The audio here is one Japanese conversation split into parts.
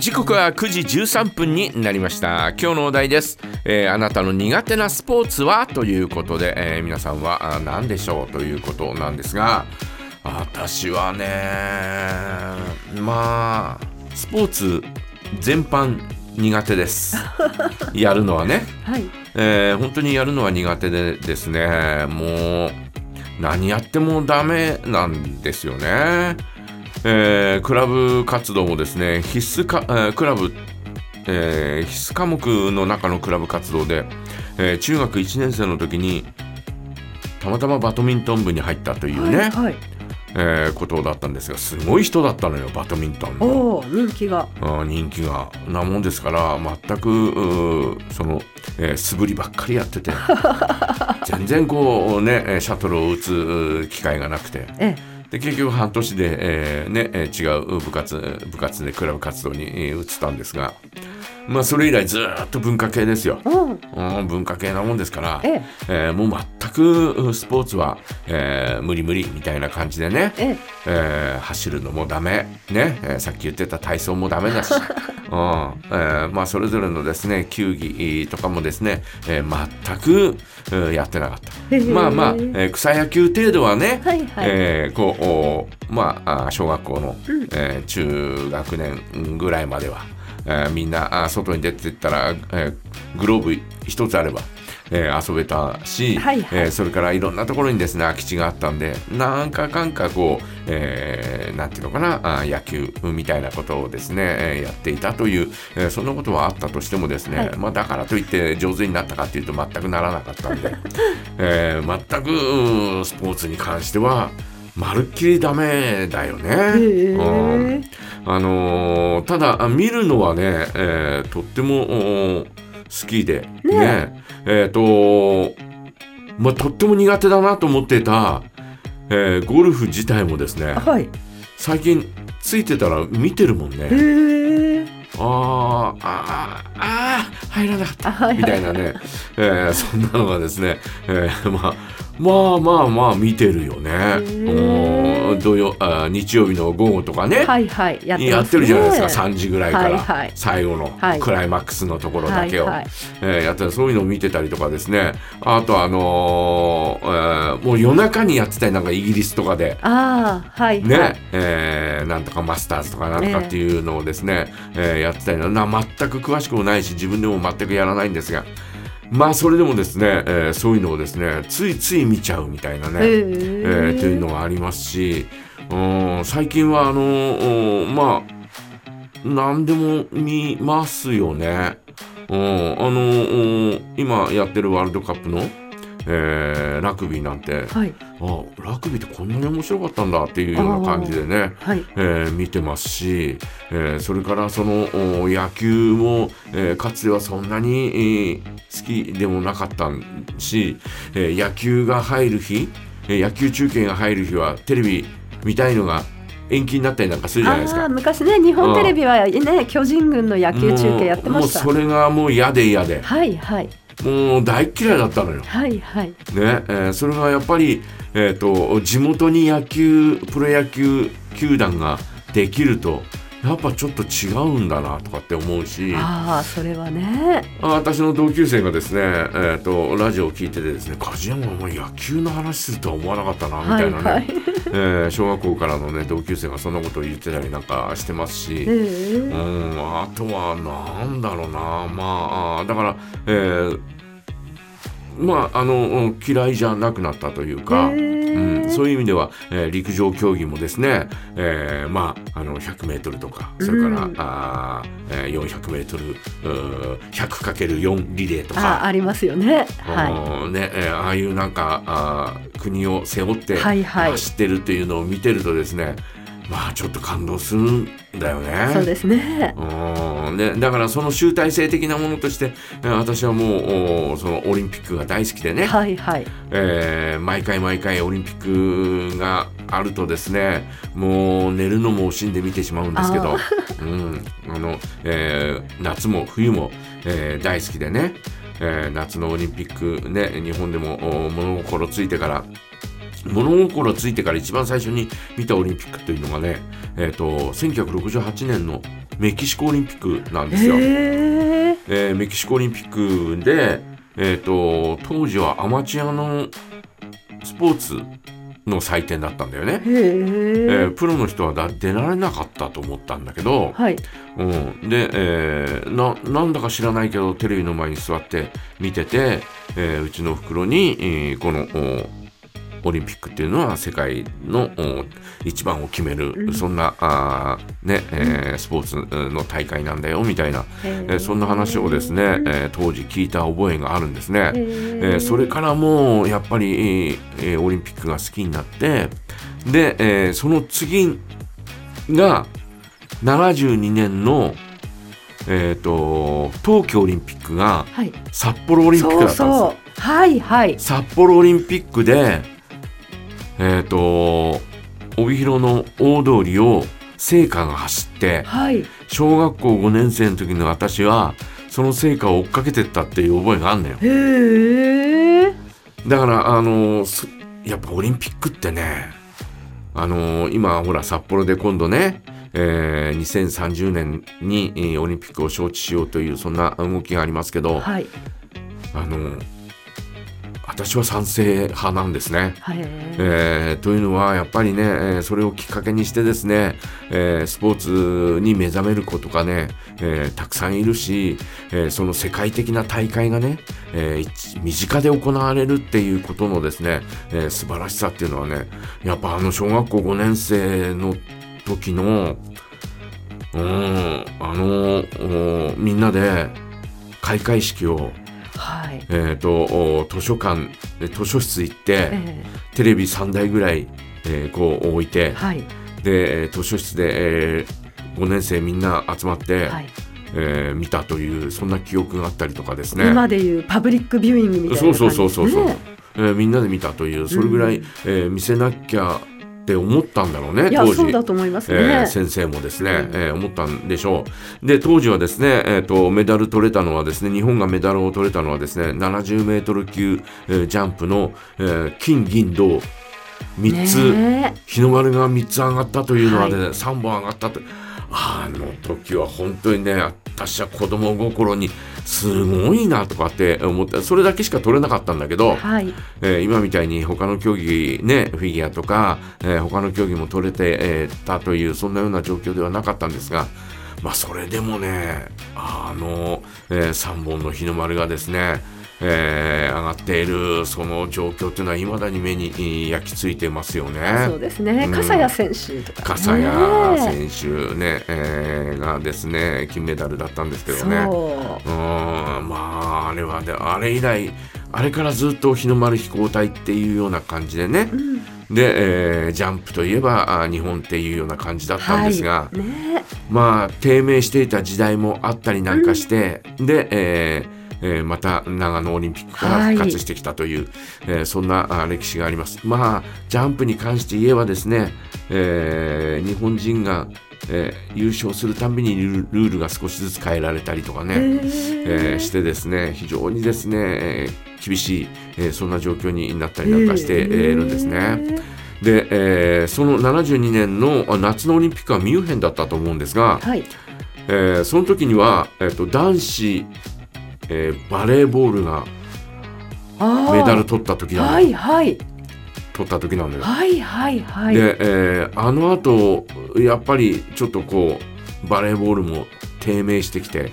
時刻は9時13分になりました。今日のお題です、えーあなたの苦手なスポーツは？ということで、えー皆さんはあ何でしょう？ということなんですが私はねまあスポーツ全般苦手です。やるのはね。はい。えー本当にやるのは苦手でですね。もう何やってもダメなんですよね、えークラブ活動もですね必須か、えークラブ、えー必須科目の中のクラブ活動で、えー中学1年生の時にたまたまバドミントン部に入ったというね、はい。はい、えーことだったんですがすごい人だったのよバドミントンの。人気が。人気がなもんですから全くその、えー素振りばっかりやってて 全然こうねえーシャトルを打つ機会がなくてえで結局半年で、えーねえ違う部活部活でクラブ活動に移ったんですがまあそれ以来ずーっと文化系ですよ。え。うん。うん文化系なもんですから、ええーもう全くうスポーツは、えー無理無理みたいな感じでね、え。ええー走るのもダメ、ねえーさっき言ってた体操もダメだし、うんえーまあ、それぞれのですね球技とかもですね、えー全く、えーやってなかった。まあまあ、えー草野球程度はね、はいはいえーこうおまあ小学校の、えー中学年ぐらいまでは、えーみんな外に出てったら、えーグローブ一つあれば、えー遊べたし、はいはい。えーそれからいろんなところにですね空き地があったんでなんかかんかこう、えーなんていうのかなあー野球みたいなことをですね、えーやっていたという、えーそんなことはあったとしてもですね、はい。まあ、だからといって上手になったかっていうと全くならなかったんで、えー全くうんスポーツに関してはまるっきりダメだよね。へうんえ。あのーただあ見るのはね、えーとってもお好きでねえっ、とまあとっても苦手だなと思っていた、えーゴルフ自体もですねはい。最近ついてたら見てるもんへね。え。あーあーあー入らなかった。みたいなね、えーそんなのがですね、えーまあまあまあまあ見てるよね。土曜あ日曜日の午後とかね。はいはい。やってやって。るじゃないですか3時ぐらいから、最後のはいクライマックスのところだけを、はいはいえーやってるそういうのを見てたりとかですねあとあのーえーもう夜中にやってたりなんかイギリスとかで。ああ、はい。ねはい。えーなんとかマスターズとかなんとかっていうのをですね、えーやってたりなな全く詳しくもないし自分でも全くやらないんですがまあそれでもですね、えーそういうのをですねついつい見ちゃうみたいなね、へえ。えーというのがありますし、うん、最近はあのうんまあ何でも見ますよね。うん、あのうん今やってるワールドカップの、えーラグビーなんてはい。あラグビーってこんなに面白かったんだっていうような感じでね。はい。えー見てますし、えーそれからそのお野球も、えーかつてはそんなに、えー好きでもなかったし、えー野球が入る日、えー野球中継が入る日はテレビ見たいのが延期になったりなんかするじゃないですか。昔ね、日本テレビはね、巨人軍の野球中継やってました。もうそれがもう嫌で嫌ではいはい。もう大っ嫌いだったのよ。はいはい。ねえーそれがやっぱり、えー、と地元に野球プロ野球球団ができるとやっぱちょっと違うんだなとかって思うしああ、それはね。あ私の同級生がですね、えー、とラジオを聞いててですね「梶山お前野球の話するとは思わなかったな」みたいなね、はいはい。えー小学校からのね同級生がそんなことを言ってたりなんかしてますし。へうえ。ん、あとはなんだろうなまあだから、えーまああのうん嫌いじゃなくなったというか、へーうん、そういう意味では、えー陸上競技もですね、えーまああの 100m とかそれから、うんあーえー 400m 100×4 リレーとあか。ありますよね。はうんねえーああいうなんかあー国を背負ってはいはい走ってるっていうのを見てるとですね、まあちょっと感動するんだよね。い。そうですね。うんね、だからその集大成的なものとしてえー私はもうおそのオリンピックが大好きでね、はいはい。えー毎回毎回オリンピックがあるとですねもう寝るのも惜しんで見てしまうんですけどあ うんあのえー夏も冬も、えー大好きでね、えー夏のオリンピックね日本でもお物心ついてから物心ついてから一番最初に見たオリンピックというのがね、えー、と1968年のメキシコオリンピックなんですよ。へえ。えーメキシコオリンピックで、えー、と当時はアマチュアのスポーツの祭典だったんだよね。へええ。ープロの人はだ出られなかったと思ったんだけど、はい。うん、で、えーななんだか知らないけどテレビの前に座って見てて、えーうちの袋に、えーこのおオリンピックっていうのは世界のお一番を決める、うんそんなあー、ねえースポーツの大会なんだよみたいな、ええーそんな話をですね、えー当時聞いた覚えがあるんですね。ええーそれからもうやっぱり、えオリンピックが好きになってで、えーその次が72年の、えー、と東京オリンピックがはい。札幌オリンピックだったんですよそう。はいはい。札幌オリンピックでえっ、と帯広の大通りを聖火が走ってはい。小学校5年生の時の私はその聖火を追っかけてったっていう覚えがあんのよへえ。だからあのすやっぱオリンピックってねあの今ほら札幌で今度ね、えー2030年にえーオリンピックを招致しようというそんな動きがありますけどはい。あの私は賛成派なんですね。はい。えーというのはやっぱりね、えーそれをきっかけにしてですね、えースポーツに目覚める子とかね、えーたくさんいるし、えーその世界的な大会がね、え身近で行われるっていうことのですね、えー素晴らしさっていうのはねやっぱあの小学校5年生の時のうんあのおみんなで開会式を、はい。えー、とお図書館え図書室行って、えテレビ3台ぐらい、えーこう置いてえ、はい。でえー図書室で、え5年生みんな集まって、はい。えー見たというそんな記憶があったりとかですね。今でいうパブリックビューイングみたいなそう。そうそうそうそう、えーみんなで見たというそれぐらい、うんえー見せなきゃって思ったんだろうね当時そうだと思いますえーね。先生もですね、うんえー思ったんでしょう。で、当時はですね、えーと、メダル取れたのはですね、日本がメダルを取れたのはですね、70メートル級、えージャンプの、えー金、銀、銅、3つ、ね日の丸が3つ上がったというのはね、は3本上がったと。あの時は本当にね、私は子供心にすごいなとかって思って、それだけしか取れなかったんだけえど、はい。えー今みたいに他の競技ねフィギュアとか、えー他の競技も取れて、えーたというそんなような状況ではなかったんですがまあそれでもねあの、え3本の日の丸がですね、えー上がっているその状況っていうのはいまだに目にえー焼き付いてますよね。そうですね。うん笠谷選手とか、ね。笠谷選手ね、えーがですね金メダルだったんですけどね。そうーんまああれはであれ以来あれからずっと日の丸飛行隊っていうような感じでねう。うんで、えージャンプといえばあ日本っていうような感じだったんですが、はい、ねまあ低迷していた時代もあったりなんかして、で、えーえーまた長野オリンピックから復活してきたという、えーそんなあ歴史があります。まあジャンプに関して言えばですね、えー日本人が、えー優勝するたんびにルールが少しずつ変えられたりとかね、へえーーしてですね非常にですね、えー厳しい、えーそんな状況になったりなんかして、えーいるんですね。で、えーその72年のあ夏のオリンピックはミュンヘンだったと思うんですが、はい。えーその時には、えー、と男子、えーバレーボールがメダル取った時なの。よ、はいはい。取った時なのよ。はいはいはい。で、えーあの後やっぱりちょっとこうバレーボールも低迷してきて、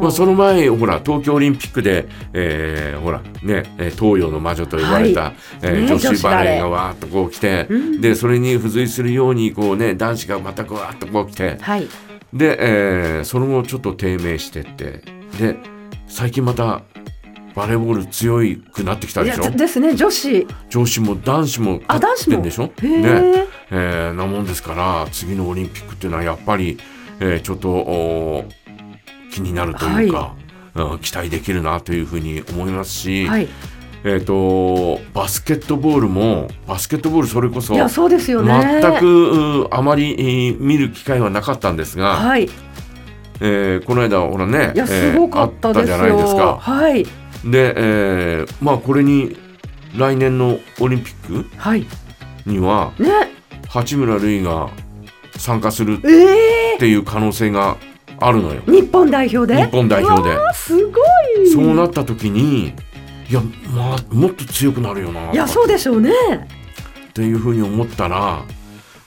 まあ、その前ほら東京オリンピックで、えーほらねえー東洋の魔女と言われた、はえーね女子バレー。がわーっとこう来て、うん。でそれに付随するようにこうね男子がまたわーっとこう来てはい。で、えーその後ちょっと低迷してってで最近またバレーボール強くなってきたでしょ？ですね女子。女子も男子もあ男子も？んでしょ？ねえーなもんですから次のオリンピックっていうのはやっぱり、えーちょっと気になるというか、うん期待できるなというふうに思いますし、はい。えー、とバスケットボールもバスケットボールそれこそいやそうですよね。全くうあまりえー見る機会はなかったんですが、はい。えーこの間ほらねいやすごかったですよ。えーあったじゃないですか。はい。で、えーまあこれに来年のオリンピックはい。にはね。八村塁が参加するえっていう可能性があるのよ。ー、日本代表で？日本代表で。あすごい。そうなった時にいやまあもっと強くなるよな。いやそうでしょうね。っていうふうに思ったら、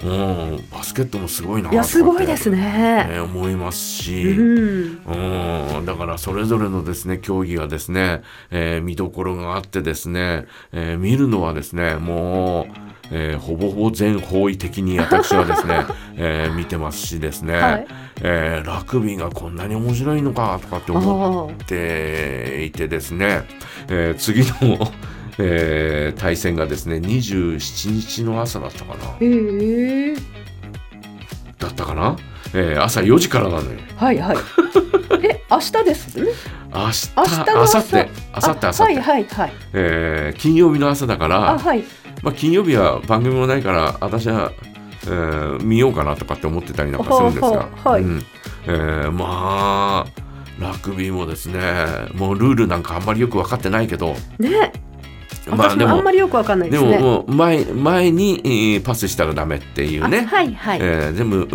うん、バスケットもすごいなといすごいですね、ね思いますし、うん。うん、だからそれぞれのですね、競技がですね、えー見どころがあってですね、えー見るのはですね、もう、えーほぼほぼ全方位的に私はですね、えー見てますしですね、はい。えーラグビーがこんなに面白いのかとかって思あっていてですね、えー次の、えー対戦がですね、27日の朝だったかな。えー、だったかな、えー朝4時からなのよ。はいはい。え明日です？ね明日、明日の明朝後日、明後日、はいはいはい。えー金曜日の朝だかあら、はい。まあ、金曜日は番組もないから、私は、えー見ようかなとかって思ってたりなんかするんですが、はい。うん。えーまあ、ラグビーもですね、もうルールなんかあんまりよく分かってないけど、ねまあでもあんま、りよくわかんないでね。ですも前前にえーパスしたらダメっていうあね。はいはい、えー全部う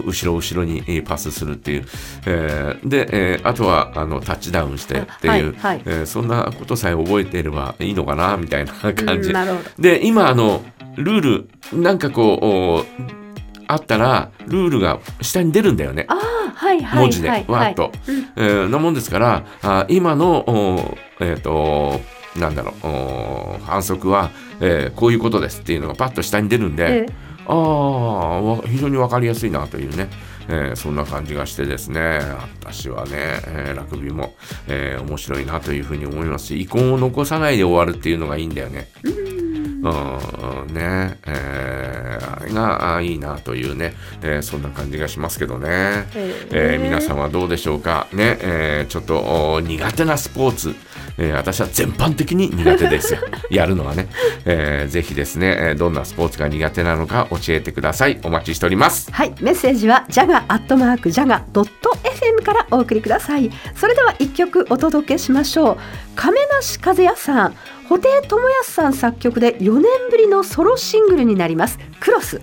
ー後ろ後ろにえーパスするっていう、えーで、えーあとはあのタッチダウンしてっていう、はいはい。えーそんなことさえ覚えていればいいのかなみたいな感じ、うんなるほど。で今あのルールなんかこうおあったらルールが下に出るんだよね。ああはいはい文字ではいわーっと、えーなもんですからあ今のおえっ、となんだろうお反則は、えーこういうことですっていうのがパッと下に出るんで、ええ。ああわ非常に分かりやすいなというね、えーそんな感じがしてですね私はね、えーラグビーも、えー面白いなというふうに思いますし遺恨を残さないで終わるっていうのがいいんだよね。うん。ねえーあれがあいいなというね、えーそんな感じがしますけどね。ええー皆さんはどうでしょうか。ね、えーちょっとお苦手なスポーツ、えー私は全般的に苦手ですよ。やるのはね、えーぜひですね、えーどんなスポーツが苦手なのか教えてください。お待ちしております。はい、メッセージはジャガアットマークジャガドット FM からお送りください。それでは一曲お届けしましょう。亀梨和也さん、布袋寅泰さん作曲で4年ぶりのソロシングルになります。クロス。